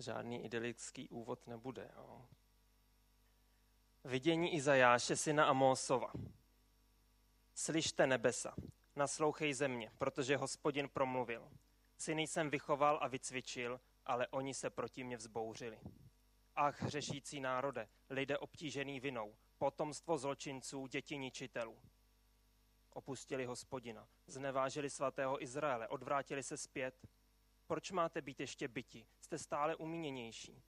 žádný idylický úvod nebude. Jo. Vidění Izajáše, syna Amósova. Slyšte nebesa, naslouchej země, protože hospodin promluvil. Syny jsem vychoval a vycvičil, ale oni se proti mě vzbouřili. Ach, hřešící národe, lidé obtížený vinou, potomstvo zločinců, děti ničitelů. Opustili hospodina, znevážili svatého Izraele, odvrátili se zpět. Proč máte být ještě byti? Jste stále umíněnější.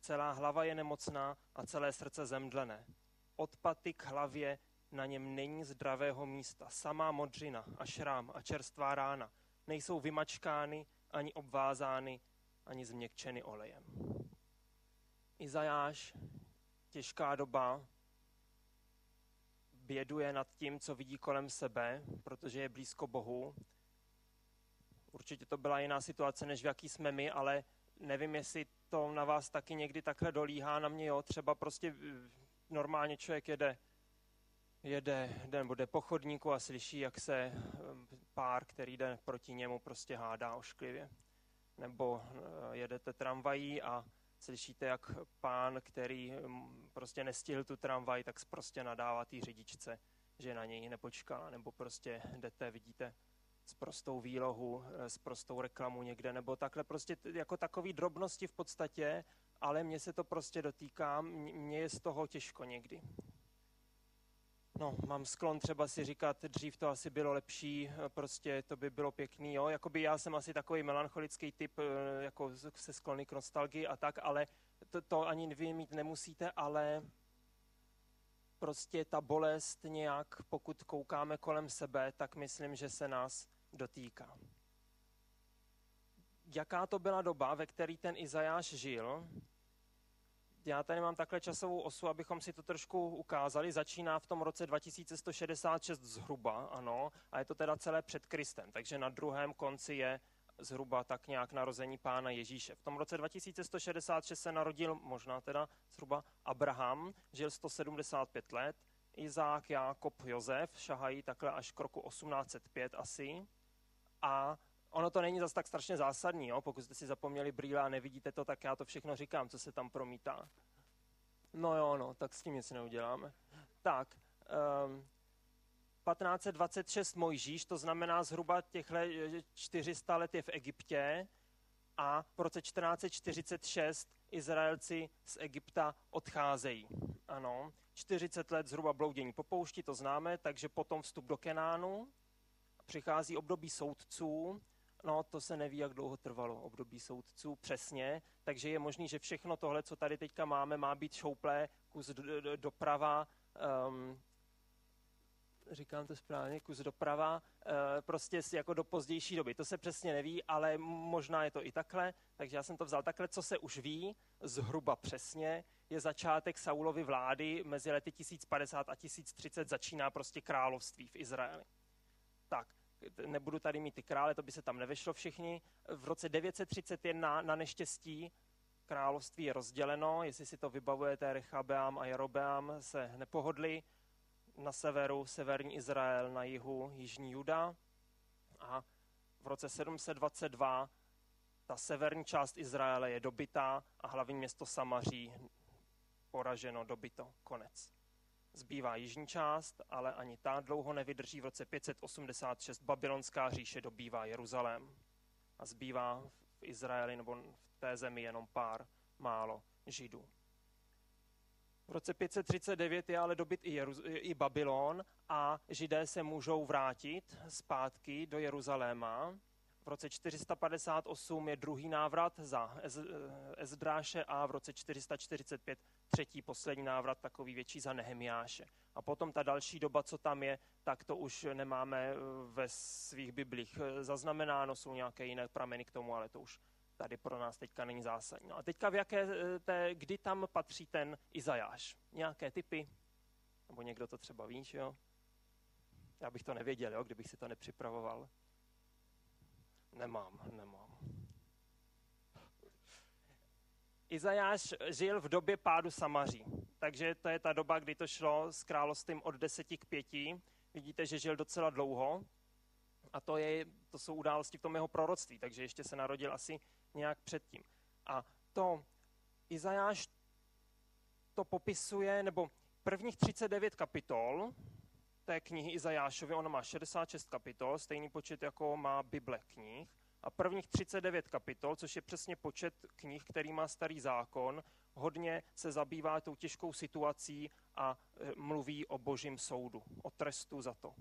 Celá hlava je nemocná a celé srdce zemdlené. Od paty k hlavě na něm není zdravého místa. Samá modřina a šrám a čerstvá rána nejsou vymačkány, ani obvázány, ani změkčeny olejem. Izajáš, těžká doba, běduje nad tím, co vidí kolem sebe, protože je blízko Bohu. Určitě to byla jiná situace, než v jaký jsme my, ale nevím, jestli to na vás taky někdy takhle dolíhá, na mě jo, třeba prostě eh, normálně člověk jede, jede, nebo jde po chodníku a slyší, jak se eh, pár, který jde proti němu, prostě hádá ošklivě. Nebo eh, jedete tramvají a slyšíte, jak pán, který mm, prostě nestihl tu tramvaj, tak prostě nadává té řidičce, že na něj nepočkala, nebo prostě jdete, vidíte s prostou výlohu, eh, s prostou reklamu někde, nebo takhle prostě jako takový drobnosti v podstatě, ale mně se to prostě dotýká, mně je z toho těžko někdy. No, mám sklon třeba si říkat, dřív to asi bylo lepší, eh, prostě to by bylo pěkný, jo. Jakoby já jsem asi takový melancholický typ, eh, jako se sklony k nostalgii a tak, ale to, to ani vy mít nemusíte, ale prostě ta bolest nějak, pokud koukáme kolem sebe, tak myslím, že se nás dotýká. Jaká to byla doba, ve které ten Izajáš žil? Já tady mám takhle časovou osu, abychom si to trošku ukázali. Začíná v tom roce 2166 zhruba, ano, a je to teda celé před Kristem, takže na druhém konci je zhruba tak nějak narození pána Ježíše. V tom roce 2166 se narodil možná teda zhruba Abraham, žil 175 let, Izák, Jákob, Josef šahají takhle až k roku 1805 asi. A ono to není zase tak strašně zásadní, jo? pokud jste si zapomněli brýle a nevidíte to, tak já to všechno říkám, co se tam promítá. No jo, no, tak s tím nic neuděláme. Tak, um, 1526 Mojžíš, to znamená zhruba těchhle 400 let je v Egyptě a v roce 1446 Izraelci z Egypta odcházejí. Ano, 40 let zhruba bloudění po poušti, to známe, takže potom vstup do Kenánu, přichází období soudců, no to se neví, jak dlouho trvalo období soudců přesně, takže je možný, že všechno tohle, co tady teďka máme, má být šouplé, kus doprava, um, říkám to správně, kus doprava, uh, prostě jako do pozdější doby. To se přesně neví, ale možná je to i takhle, takže já jsem to vzal takhle. Co se už ví, zhruba přesně, je začátek Saulovy vlády mezi lety 1050 a 1030 začíná prostě království v Izraeli. Tak, nebudu tady mít ty krále, to by se tam nevešlo všichni. V roce 931 na neštěstí království je rozděleno, jestli si to vybavujete, Rechabeam a Jerobeam se nepohodli. Na severu severní Izrael, na jihu jižní Juda. A v roce 722 ta severní část Izraele je dobitá a hlavní město Samaří poraženo, dobito, konec. Zbývá jižní část, ale ani ta dlouho nevydrží. V roce 586 babylonská říše dobývá Jeruzalém a zbývá v Izraeli nebo v té zemi jenom pár málo židů. V roce 539 je ale dobyt i, Jeruz- i Babylon a židé se můžou vrátit zpátky do Jeruzaléma. V roce 458 je druhý návrat za Ezdráše a v roce 445 třetí, poslední návrat, takový větší za Nehemiáše. A potom ta další doba, co tam je, tak to už nemáme eh, ve svých biblích zaznamenáno, jsou nějaké jiné prameny k tomu, ale to už tady pro nás teďka není zásadní. No a teďka v jaké, eh, té, kdy tam patří ten Izajáš? Nějaké typy? Nebo někdo to třeba ví, jo? Já bych to nevěděl, jo, kdybych si to nepřipravoval. Nemám, nemám. Izajáš žil v době pádu Samaří, takže to je ta doba, kdy to šlo s královstvím od deseti k pěti. Vidíte, že žil docela dlouho a to, je, to jsou události v tom jeho proroctví, takže ještě se narodil asi nějak předtím. A to Izajáš to popisuje, nebo prvních 39 kapitol té knihy Izajášovi, ona má 66 kapitol, stejný počet jako má Bible knih, a prvních 39 kapitol, což je přesně počet knih, který má starý zákon, hodně se zabývá tou těžkou situací a e, mluví o božím soudu, o trestu za to.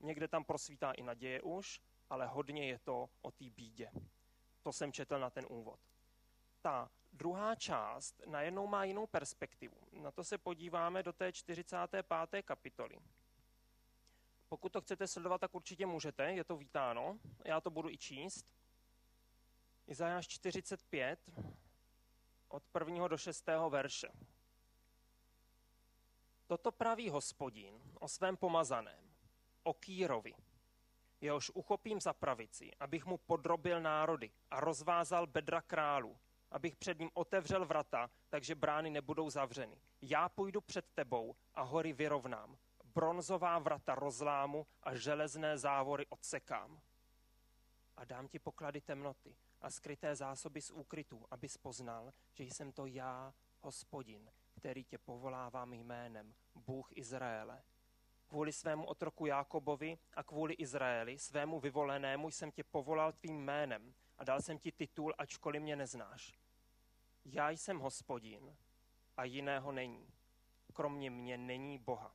Někde tam prosvítá i naděje už, ale hodně je to o té bídě. To jsem četl na ten úvod. Ta druhá část najednou má jinou perspektivu. Na to se podíváme do té 45. kapitoly. Pokud to chcete sledovat, tak určitě můžete, je to vítáno. Já to budu i číst. Izajáš 45 od prvního do šestého verše. Toto praví hospodin o svém pomazaném, o Kýrovi, jehož uchopím za pravici, abych mu podrobil národy a rozvázal bedra králu, abych před ním otevřel vrata, takže brány nebudou zavřeny. Já půjdu před tebou a hory vyrovnám. Bronzová vrata rozlámu a železné závory odsekám. A dám ti poklady temnoty a skryté zásoby z úkrytů, aby poznal, že jsem to já, hospodin, který tě povolávám jménem, Bůh Izraele. Kvůli svému otroku Jákobovi a kvůli Izraeli, svému vyvolenému, jsem tě povolal tvým jménem a dal jsem ti titul, ačkoliv mě neznáš. Já jsem hospodin a jiného není. Kromě mě není Boha.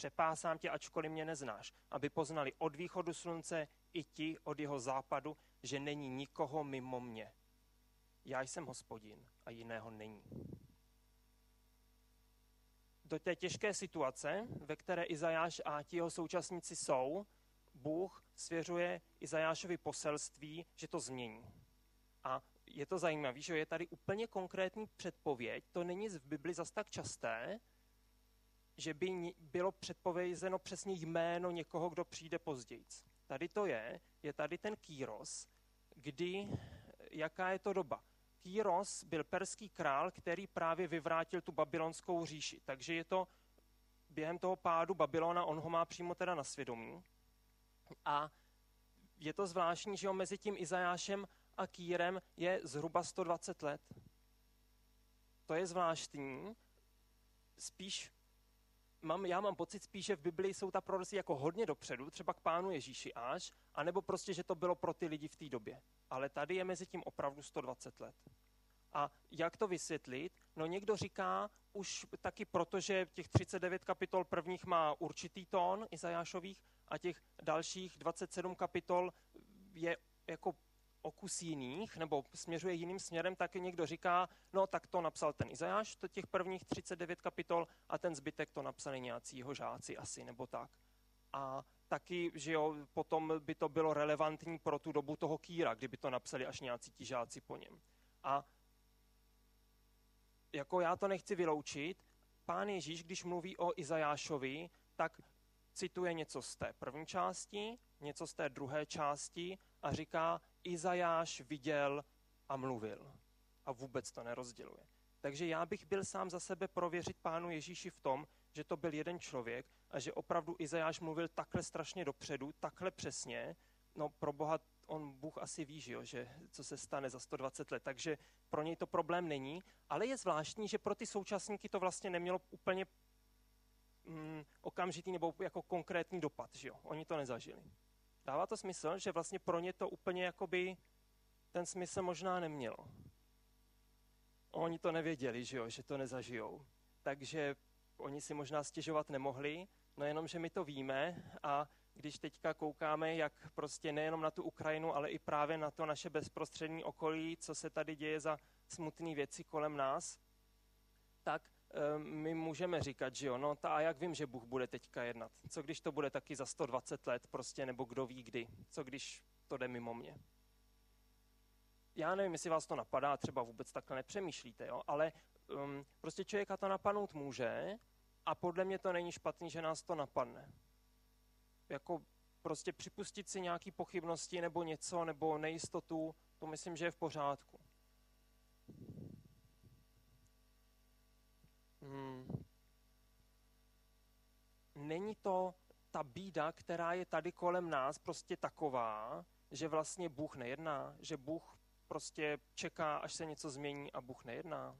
Přepásám tě, ačkoliv mě neznáš, aby poznali od východu slunce i ti od jeho západu, že není nikoho mimo mě. Já jsem hospodin a jiného není. Do té těžké situace, ve které Izajáš a ti jeho současníci jsou, Bůh svěřuje Izajášovi poselství, že to změní. A je to zajímavé, že je tady úplně konkrétní předpověď, to není v Bibli zas tak časté, že by bylo předpovězeno přesně jméno někoho, kdo přijde později. Tady to je, je tady ten Kýros, kdy, jaká je to doba? Kýros byl perský král, který právě vyvrátil tu babylonskou říši. Takže je to během toho pádu Babylona, on ho má přímo teda na svědomí. A je to zvláštní, že ho mezi tím Izajášem a Kýrem je zhruba 120 let. To je zvláštní. Spíš mám, já mám pocit spíš, že v Biblii jsou ta proroctví jako hodně dopředu, třeba k pánu Ježíši až, anebo prostě, že to bylo pro ty lidi v té době. Ale tady je mezi tím opravdu 120 let. A jak to vysvětlit? No někdo říká už taky proto, že těch 39 kapitol prvních má určitý tón Izajášových a těch dalších 27 kapitol je jako okus jiných, nebo směřuje jiným směrem, tak někdo říká, no tak to napsal ten Izajáš, to těch prvních 39 kapitol a ten zbytek to napsali nějací jeho žáci asi, nebo tak. A taky, že jo, potom by to bylo relevantní pro tu dobu toho Kýra, kdyby to napsali až nějací ti žáci po něm. A jako já to nechci vyloučit, pán Ježíš, když mluví o Izajášovi, tak cituje něco z té první části, něco z té druhé části a říká, Izajáš viděl a mluvil. A vůbec to nerozděluje. Takže já bych byl sám za sebe prověřit pánu Ježíši v tom, že to byl jeden člověk a že opravdu Izajáš mluvil takhle strašně dopředu, takhle přesně. No pro Boha, on Bůh asi ví, že, jo, že co se stane za 120 let, takže pro něj to problém není. Ale je zvláštní, že pro ty současníky to vlastně nemělo úplně mm, okamžitý nebo jako konkrétní dopad, že jo. Oni to nezažili. Dává to smysl, že vlastně pro ně to úplně jakoby ten smysl možná nemělo. Oni to nevěděli, že, jo, že to nezažijou. Takže oni si možná stěžovat nemohli, no jenom, že my to víme a když teďka koukáme, jak prostě nejenom na tu Ukrajinu, ale i právě na to naše bezprostřední okolí, co se tady děje za smutné věci kolem nás, tak my můžeme říkat, že jo, no ta, a jak vím, že Bůh bude teďka jednat? Co když to bude taky za 120 let prostě, nebo kdo ví kdy? Co když to jde mimo mě? Já nevím, jestli vás to napadá, třeba vůbec takhle nepřemýšlíte, jo, ale um, prostě člověka to napadnout může a podle mě to není špatný, že nás to napadne. Jako prostě připustit si nějaký pochybnosti nebo něco, nebo nejistotu, to myslím, že je v pořádku. Hmm, není to ta bída, která je tady kolem nás, prostě taková, že vlastně Bůh nejedná, že Bůh prostě čeká, až se něco změní a Bůh nejedná.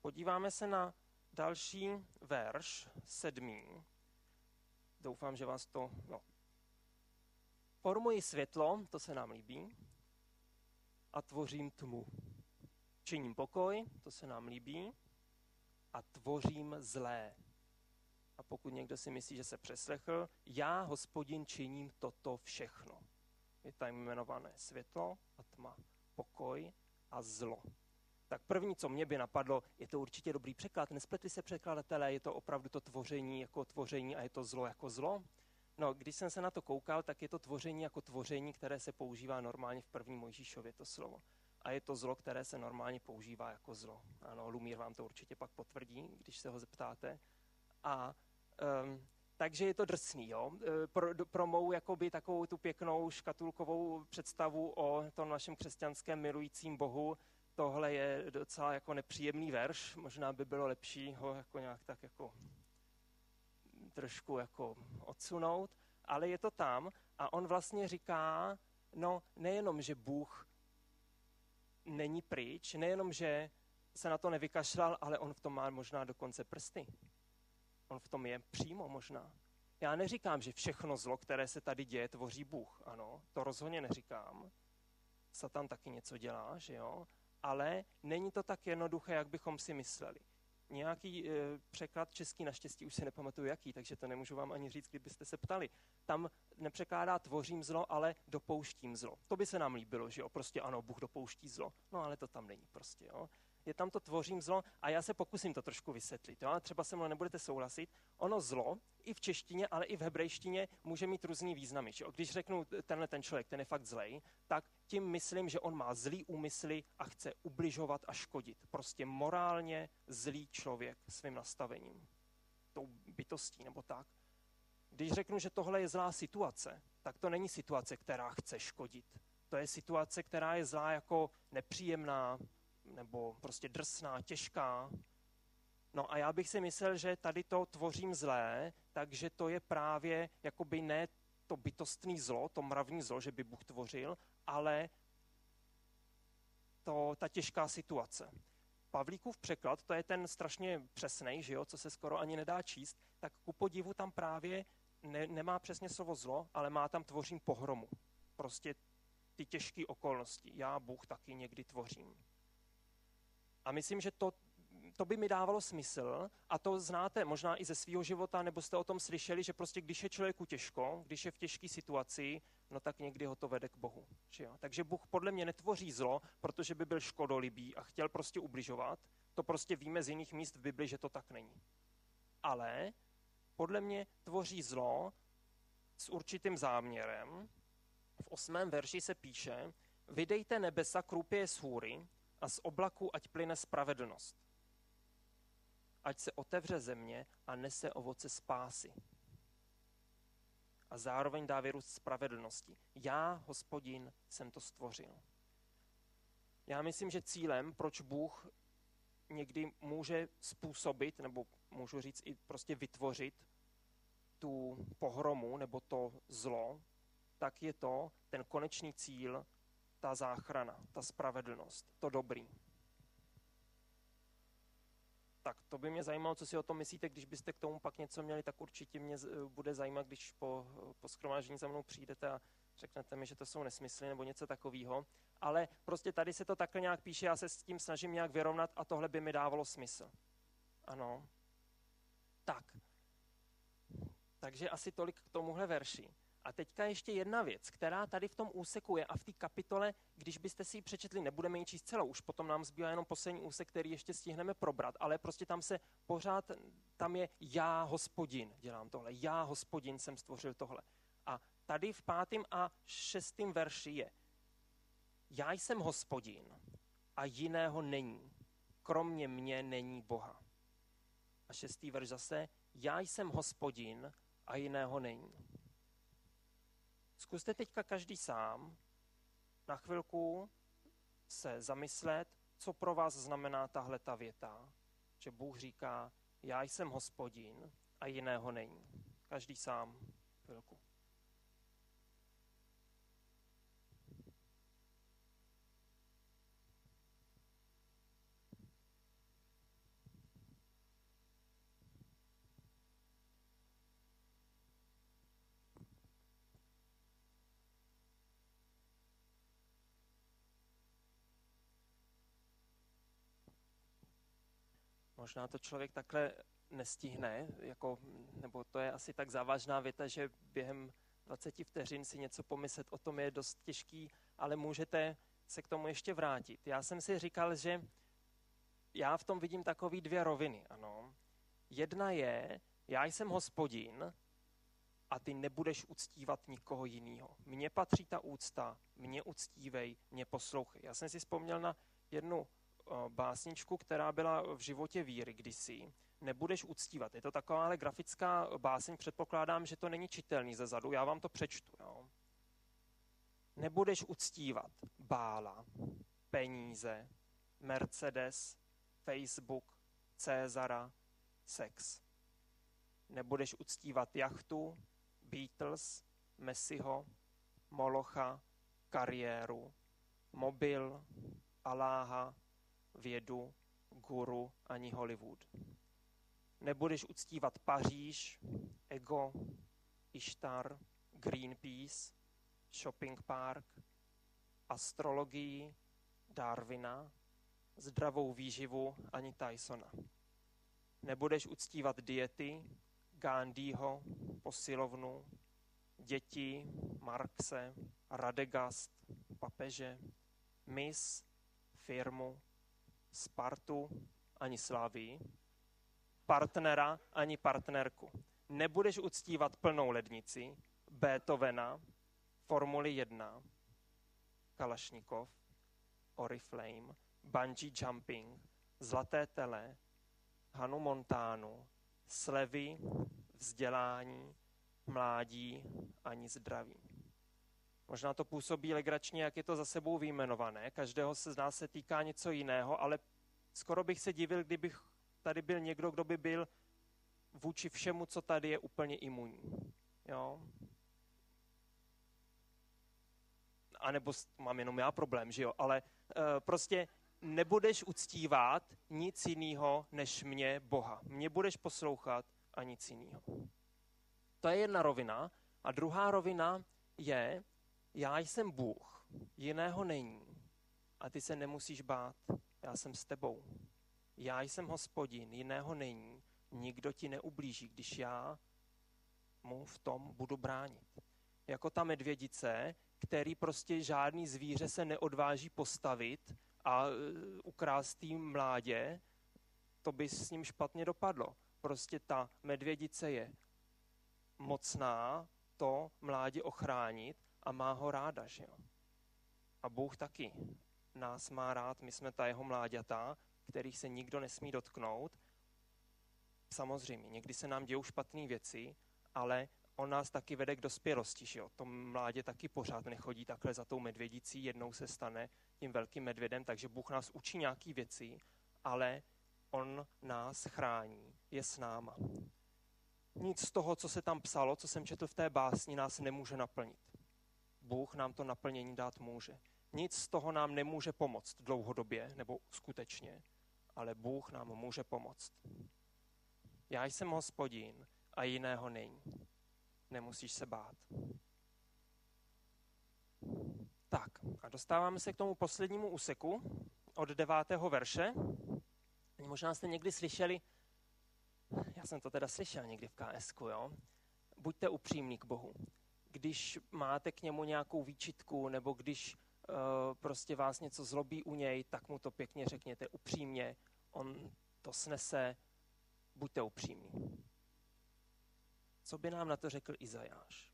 Podíváme se na další verš, sedmý. Doufám, že vás to... No. Formuji světlo, to se nám líbí, a tvořím tmu. Činím pokoj, to se nám líbí, a tvořím zlé. A pokud někdo si myslí, že se přeslechl, já, hospodin, činím toto všechno. Je tam jmenované světlo a tma, pokoj a zlo. Tak první, co mě by napadlo, je to určitě dobrý překlad. Nespletli se překladatelé, je to opravdu to tvoření jako tvoření a je to zlo jako zlo. No, když jsem se na to koukal, tak je to tvoření jako tvoření, které se používá normálně v první Mojžíšově to slovo. A je to zlo, které se normálně používá jako zlo. Ano, Lumír vám to určitě pak potvrdí, když se ho zeptáte. A um, takže je to drsný, jo? E, pro, pro mou jakoby takovou tu pěknou škatulkovou představu o tom našem křesťanském milujícím Bohu, tohle je docela jako nepříjemný verš, možná by bylo lepší ho jako nějak tak jako trošku jako odsunout, ale je to tam a on vlastně říká, no nejenom, že Bůh není pryč, nejenom, že se na to nevykašlal, ale on v tom má možná dokonce prsty. On v tom je přímo možná. Já neříkám, že všechno zlo, které se tady děje, tvoří Bůh. Ano, to rozhodně neříkám. Satan taky něco dělá, že jo? Ale není to tak jednoduché, jak bychom si mysleli. Nějaký e, překlad český, naštěstí už si nepamatuju jaký, takže to nemůžu vám ani říct, kdybyste se ptali. Tam nepřekládá tvořím zlo, ale dopouštím zlo. To by se nám líbilo, že jo? Prostě ano, Bůh dopouští zlo. No ale to tam není prostě, jo? Je tam to tvořím zlo a já se pokusím to trošku vysvětlit. Jo? Třeba se mnou nebudete souhlasit. Ono zlo i v češtině, ale i v hebrejštině může mít různý významy. Že? Když řeknu tenhle ten člověk, ten je fakt zlej, tak tím myslím, že on má zlý úmysly a chce ubližovat a škodit. Prostě morálně zlý člověk svým nastavením, tou bytostí nebo tak. Když řeknu, že tohle je zlá situace, tak to není situace, která chce škodit. To je situace, která je zlá jako nepříjemná, nebo prostě drsná, těžká. No a já bych si myslel, že tady to tvořím zlé, takže to je právě jakoby ne to bytostný zlo, to mravní zlo, že by Bůh tvořil, ale to, ta těžká situace. Pavlíkův překlad, to je ten strašně přesný, že jo, co se skoro ani nedá číst, tak ku podivu tam právě ne, nemá přesně slovo zlo, ale má tam tvořím pohromu. Prostě ty těžké okolnosti. Já, Bůh, taky někdy tvořím. A myslím, že to, to by mi dávalo smysl a to znáte možná i ze svého života, nebo jste o tom slyšeli, že prostě když je člověku těžko, když je v těžké situaci, no tak někdy ho to vede k Bohu. Že jo? Takže Bůh podle mě netvoří zlo, protože by byl škodolibý a chtěl prostě ubližovat. To prostě víme z jiných míst v Bibli, že to tak není. Ale podle mě tvoří zlo s určitým záměrem. V osmém verši se píše, vydejte nebesa krupě z hůry, a z oblaku ať plyne spravedlnost. Ať se otevře země a nese ovoce spásy. A zároveň dá vyrůst spravedlnosti. Já, hospodin, jsem to stvořil. Já myslím, že cílem, proč Bůh někdy může způsobit, nebo můžu říct i prostě vytvořit tu pohromu nebo to zlo, tak je to ten konečný cíl ta záchrana, ta spravedlnost, to dobrý. Tak to by mě zajímalo, co si o tom myslíte, když byste k tomu pak něco měli, tak určitě mě bude zajímat, když po, po schromáždění za mnou přijdete a řeknete mi, že to jsou nesmysly nebo něco takového. Ale prostě tady se to takhle nějak píše, já se s tím snažím nějak vyrovnat a tohle by mi dávalo smysl. Ano. Tak. Takže asi tolik k tomuhle verši. A teďka ještě jedna věc, která tady v tom úseku je a v té kapitole, když byste si ji přečetli, nebudeme ji číst celou, už potom nám zbývá jenom poslední úsek, který ještě stihneme probrat, ale prostě tam se pořád, tam je já hospodin, dělám tohle, já hospodin jsem stvořil tohle. A tady v pátém a šestém verši je, já jsem hospodin a jiného není, kromě mě není Boha. A šestý verš zase, já jsem hospodin a jiného není. Zkuste teďka každý sám na chvilku se zamyslet, co pro vás znamená tahle ta věta, že Bůh říká, já jsem hospodin a jiného není. Každý sám chvilku. Možná to člověk takhle nestihne, jako, nebo to je asi tak závažná věta, že během 20 vteřin si něco pomyslet o tom je dost těžký, ale můžete se k tomu ještě vrátit. Já jsem si říkal, že já v tom vidím takový dvě roviny. Ano. Jedna je, já jsem hospodin a ty nebudeš uctívat nikoho jiného. Mně patří ta úcta, mě uctívej, mě poslouchej. Já jsem si vzpomněl na jednu básničku, která byla v životě víry kdysi. Nebudeš uctívat. Je to taková ale grafická báseň, předpokládám, že to není čitelný ze zadu, já vám to přečtu. Jo. Nebudeš uctívat bála, peníze, Mercedes, Facebook, Cezara, sex. Nebudeš uctívat jachtu, Beatles, Messiho, Molocha, kariéru, mobil, Aláha, vědu, guru ani Hollywood. Nebudeš uctívat Paříž, ego, Ishtar, Greenpeace, shopping park, astrologii, Darwina, zdravou výživu ani Tysona. Nebudeš uctívat diety, Gandhiho, posilovnu, děti, Marxe, Radegast, papeže, mis, firmu, Spartu ani Slávii, partnera ani partnerku. Nebudeš uctívat plnou lednici, Beethovena, Formuli 1, Kalašnikov, Oriflame, bungee jumping, zlaté tele, Hanu Montánu, slevy, vzdělání, mládí ani zdraví. Možná to působí legračně, jak je to za sebou výjmenované. Každého se z nás se týká něco jiného, ale skoro bych se divil, kdybych tady byl někdo, kdo by byl vůči všemu, co tady je, úplně imunní. Jo? A nebo mám jenom já problém, že jo? Ale uh, prostě nebudeš uctívat nic jiného než mě, Boha. Mě budeš poslouchat a nic jiného. To je jedna rovina. A druhá rovina je, já jsem Bůh, jiného není. A ty se nemusíš bát, já jsem s tebou. Já jsem hospodin, jiného není. Nikdo ti neublíží, když já mu v tom budu bránit. Jako ta medvědice, který prostě žádný zvíře se neodváží postavit a e, ukrást tým mládě, to by s ním špatně dopadlo. Prostě ta medvědice je mocná to mládě ochránit a má ho ráda, že jo. A Bůh taky nás má rád, my jsme ta jeho mláďata, kterých se nikdo nesmí dotknout. Samozřejmě, někdy se nám dějou špatné věci, ale on nás taky vede k dospělosti, že jo. To mládě taky pořád nechodí takhle za tou medvědicí, jednou se stane tím velkým medvědem, takže Bůh nás učí nějaký věci, ale on nás chrání, je s náma. Nic z toho, co se tam psalo, co jsem četl v té básni, nás nemůže naplnit. Bůh nám to naplnění dát může. Nic z toho nám nemůže pomoct dlouhodobě nebo skutečně, ale Bůh nám může pomoct. Já jsem hospodin a jiného není. Nemusíš se bát. Tak a dostáváme se k tomu poslednímu úseku od devátého verše. Možná jste někdy slyšeli, já jsem to teda slyšel někdy v KS, jo. Buďte upřímní k Bohu. Když máte k němu nějakou výčitku, nebo když uh, prostě vás něco zlobí u něj, tak mu to pěkně řekněte upřímně. On to snese. Buďte upřímní. Co by nám na to řekl Izajáš?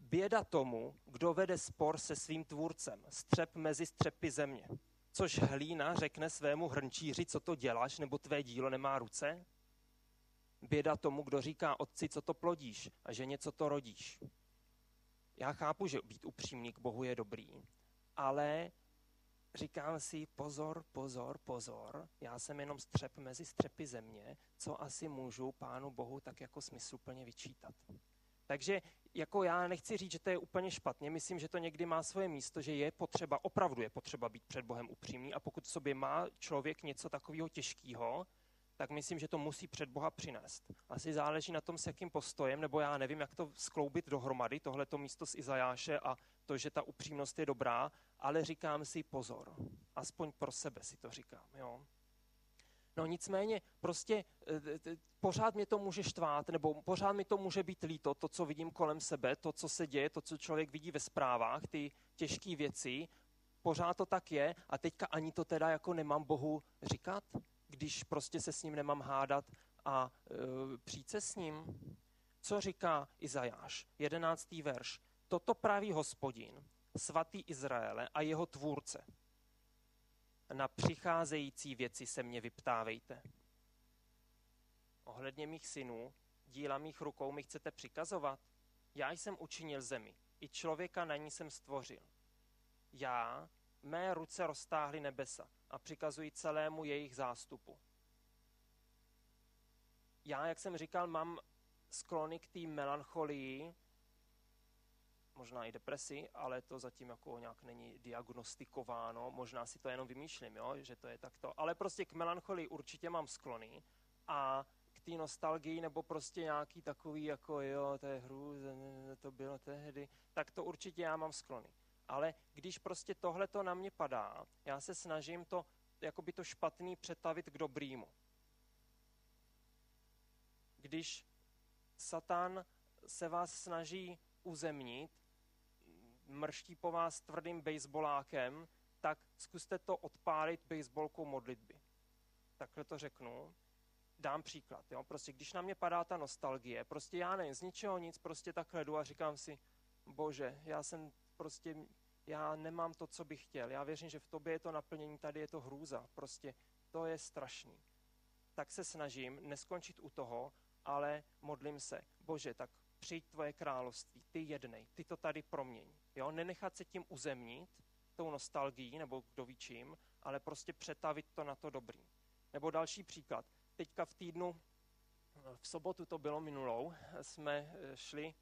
Běda tomu, kdo vede spor se svým tvůrcem, střep mezi střepy země. Což hlína řekne svému hrnčíři, co to děláš, nebo tvé dílo nemá ruce? Běda tomu, kdo říká otci, co to plodíš a že něco to rodíš. Já chápu, že být upřímný k Bohu je dobrý, ale říkám si pozor, pozor, pozor, já jsem jenom střep mezi střepy země, co asi můžu Pánu Bohu tak jako smysluplně vyčítat. Takže jako já nechci říct, že to je úplně špatně, myslím, že to někdy má svoje místo, že je potřeba, opravdu je potřeba být před Bohem upřímný a pokud v sobě má člověk něco takového těžkého, tak myslím, že to musí před Boha přinést. Asi záleží na tom, s jakým postojem, nebo já nevím, jak to skloubit dohromady, tohleto místo z Izajáše a to, že ta upřímnost je dobrá, ale říkám si pozor. Aspoň pro sebe si to říkám. Jo? No nicméně prostě eh, pořád mě to může štvát, nebo pořád mi to může být líto, to, co vidím kolem sebe, to, co se děje, to, co člověk vidí ve zprávách, ty těžké věci, pořád to tak je a teďka ani to teda jako nemám Bohu říkat, když prostě se s ním nemám hádat a e, přijít se s ním. Co říká Izajáš, jedenáctý verš? Toto praví hospodin, svatý Izraele a jeho tvůrce. Na přicházející věci se mě vyptávejte. Ohledně mých synů, díla mých rukou mi chcete přikazovat? Já jsem učinil zemi, i člověka na ní jsem stvořil. Já, mé ruce roztáhly nebesa a přikazují celému jejich zástupu. Já, jak jsem říkal, mám sklony k té melancholii, možná i depresi, ale to zatím jako nějak není diagnostikováno, možná si to jenom vymýšlím, jo, že to je takto. Ale prostě k melancholii určitě mám sklony a k té nostalgii nebo prostě nějaký takový jako jo, to je hru, to bylo tehdy, tak to určitě já mám sklony. Ale když prostě tohle to na mě padá, já se snažím to, jakoby to špatný přetavit k dobrýmu. Když Satan se vás snaží uzemnit, mrští po vás tvrdým baseballákem, tak zkuste to odpálit baseballkou modlitby. Takhle to řeknu. Dám příklad. Jo? Prostě když na mě padá ta nostalgie, prostě já nevím, z ničeho nic, prostě takhle jdu a říkám si, bože, já jsem prostě, já nemám to, co bych chtěl. Já věřím, že v tobě je to naplnění, tady je to hrůza. Prostě to je strašný. Tak se snažím neskončit u toho, ale modlím se, bože, tak přijď tvoje království, ty jednej, ty to tady proměň. Jo? Nenechat se tím uzemnit, tou nostalgií, nebo kdo ví čím, ale prostě přetavit to na to dobrý. Nebo další příklad. Teďka v týdnu, v sobotu to bylo minulou, jsme eh, šli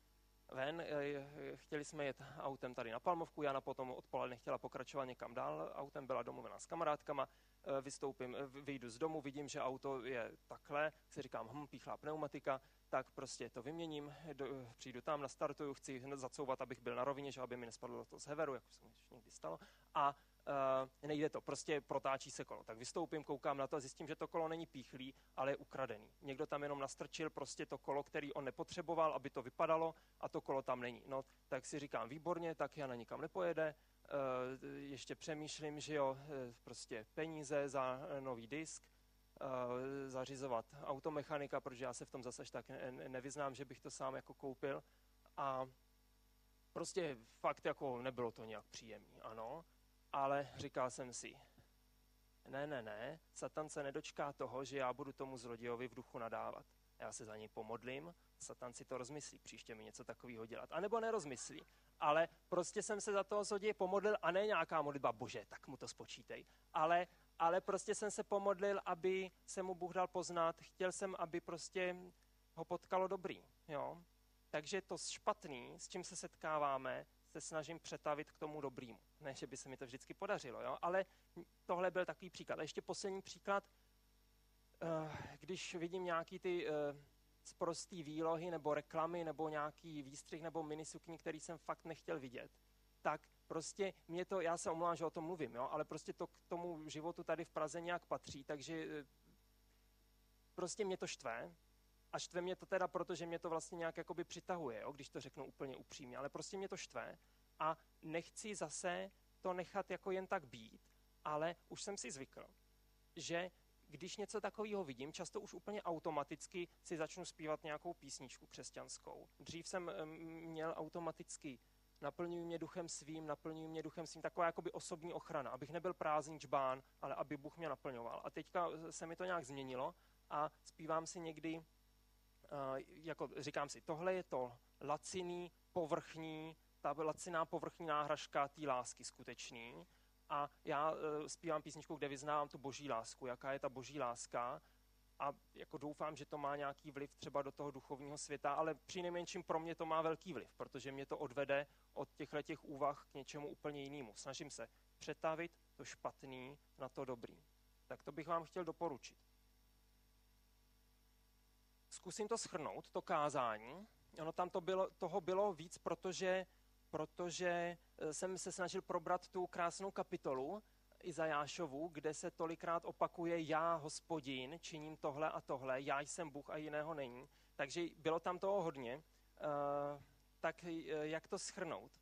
ven, eh, chtěli jsme jet autem tady na Palmovku, Jana potom odpoledne chtěla pokračovat někam dál, autem byla domluvená s kamarádkama, eh, vystoupím, vyjdu z domu, vidím, že auto je takhle, si říkám, hm, píchlá pneumatika, tak prostě to vyměním, do, přijdu tam, nastartuju, chci zacouvat, abych byl na rovině, že aby mi nespadlo to z heveru, jako se mi někdy stalo, a uh, nejde to, prostě protáčí se kolo. Tak vystoupím, koukám na to a zjistím, že to kolo není píchlý, ale je ukradený. Někdo tam jenom nastrčil prostě to kolo, který on nepotřeboval, aby to vypadalo a to kolo tam není. No, tak si říkám, výborně, tak Jana nikam nepojede, uh, ještě přemýšlím, že jo, prostě peníze za nový disk, zařizovat automechanika, protože já se v tom zase tak ne, nevyznám, že bych to sám jako koupil. A prostě fakt jako nebylo to nějak příjemné, ano, ale říkal jsem si, ne, ne, ne, Satan se nedočká toho, že já budu tomu zlodějovi v duchu nadávat. Já se za něj pomodlím, Satan si to rozmyslí, příště mi něco takového dělat. A nebo nerozmyslí. Ale prostě jsem se za toho zloděje pomodlil a ne nějaká modlitba, bože, tak mu to spočítej. Ale ale prostě jsem se pomodlil, aby se mu Bůh dal poznat. Chtěl jsem, aby prostě ho potkalo dobrý. Jo? Takže to špatný, s čím se setkáváme, se snažím přetavit k tomu dobrýmu. Ne, že by se mi to vždycky podařilo, jo? ale tohle byl takový příklad. A ještě poslední příklad, eh, když vidím nějaký ty sprostý eh, výlohy nebo reklamy nebo nějaký výstřih nebo minisukní, který jsem fakt nechtěl vidět, tak prostě mě to, já se omlouvám, že o tom mluvím, jo, ale prostě to k tomu životu tady v Praze nějak patří, takže eh, prostě mě to štve. A štve mě to teda proto, že mě to vlastně nějak jakoby přitahuje, jo, když to řeknu úplně upřímně, ale prostě mě to štve a nechci zase to nechat jako jen tak být, ale už jsem si zvykl, že když něco takového vidím, často už úplně automaticky si začnu zpívat nějakou písničku křesťanskou. Dřív jsem měl automaticky naplňují mě duchem svým, naplňují mě duchem svým, taková jakoby osobní ochrana, abych nebyl prázdný čbán, ale aby Bůh mě naplňoval. A teďka se mi to nějak změnilo a zpívám si někdy, jako říkám si, tohle je to laciný, povrchní, ta laciná povrchní náhražka té lásky skutečný. A já uh, zpívám písničku, kde vyznávám tu boží lásku, jaká je ta boží láska a jako doufám, že to má nějaký vliv třeba do toho duchovního světa, ale při nejmenším pro mě to má velký vliv, protože mě to odvede od těchto těch úvah k něčemu úplně jinému. Snažím se přetavit to špatný na to dobrý. Tak to bych vám chtěl doporučit. Zkusím to schrnout, to kázání. Ono tam to bylo, toho bylo víc, protože, protože eh, jsem se snažil probrat tu krásnou kapitolu, Izajášovu, kde se tolikrát opakuje já, hospodin, činím tohle a tohle, já jsem Bůh a jiného není. Takže bylo tam toho hodně. Uh, tak uh, jak to schrnout?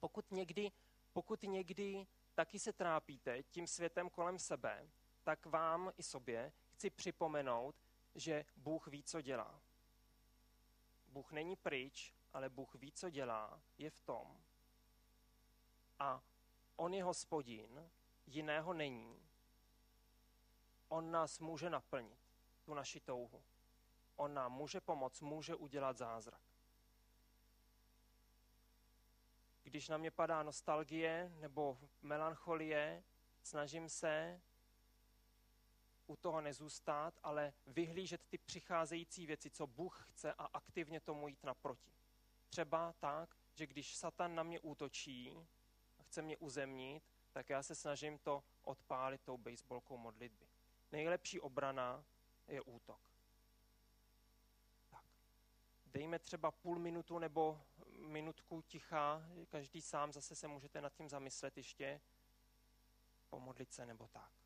Pokud někdy, pokud někdy taky se trápíte tím světem kolem sebe, tak vám i sobě chci připomenout, že Bůh ví, co dělá. Bůh není pryč, ale Bůh ví, co dělá, je v tom. A on je hospodin, jiného není. On nás může naplnit, tu naši touhu. On nám může pomoct, může udělat zázrak. Když na mě padá nostalgie nebo melancholie, snažím se u toho nezůstat, ale vyhlížet ty přicházející věci, co Bůh chce a aktivně tomu jít naproti. Třeba tak, že když Satan na mě útočí a chce mě uzemnit, tak já se snažím to odpálit tou baseballkou modlitby. Nejlepší obrana je útok. Tak. Dejme třeba půl minutu nebo minutku ticha, každý sám zase se můžete nad tím zamyslet ještě, pomodlit se nebo tak.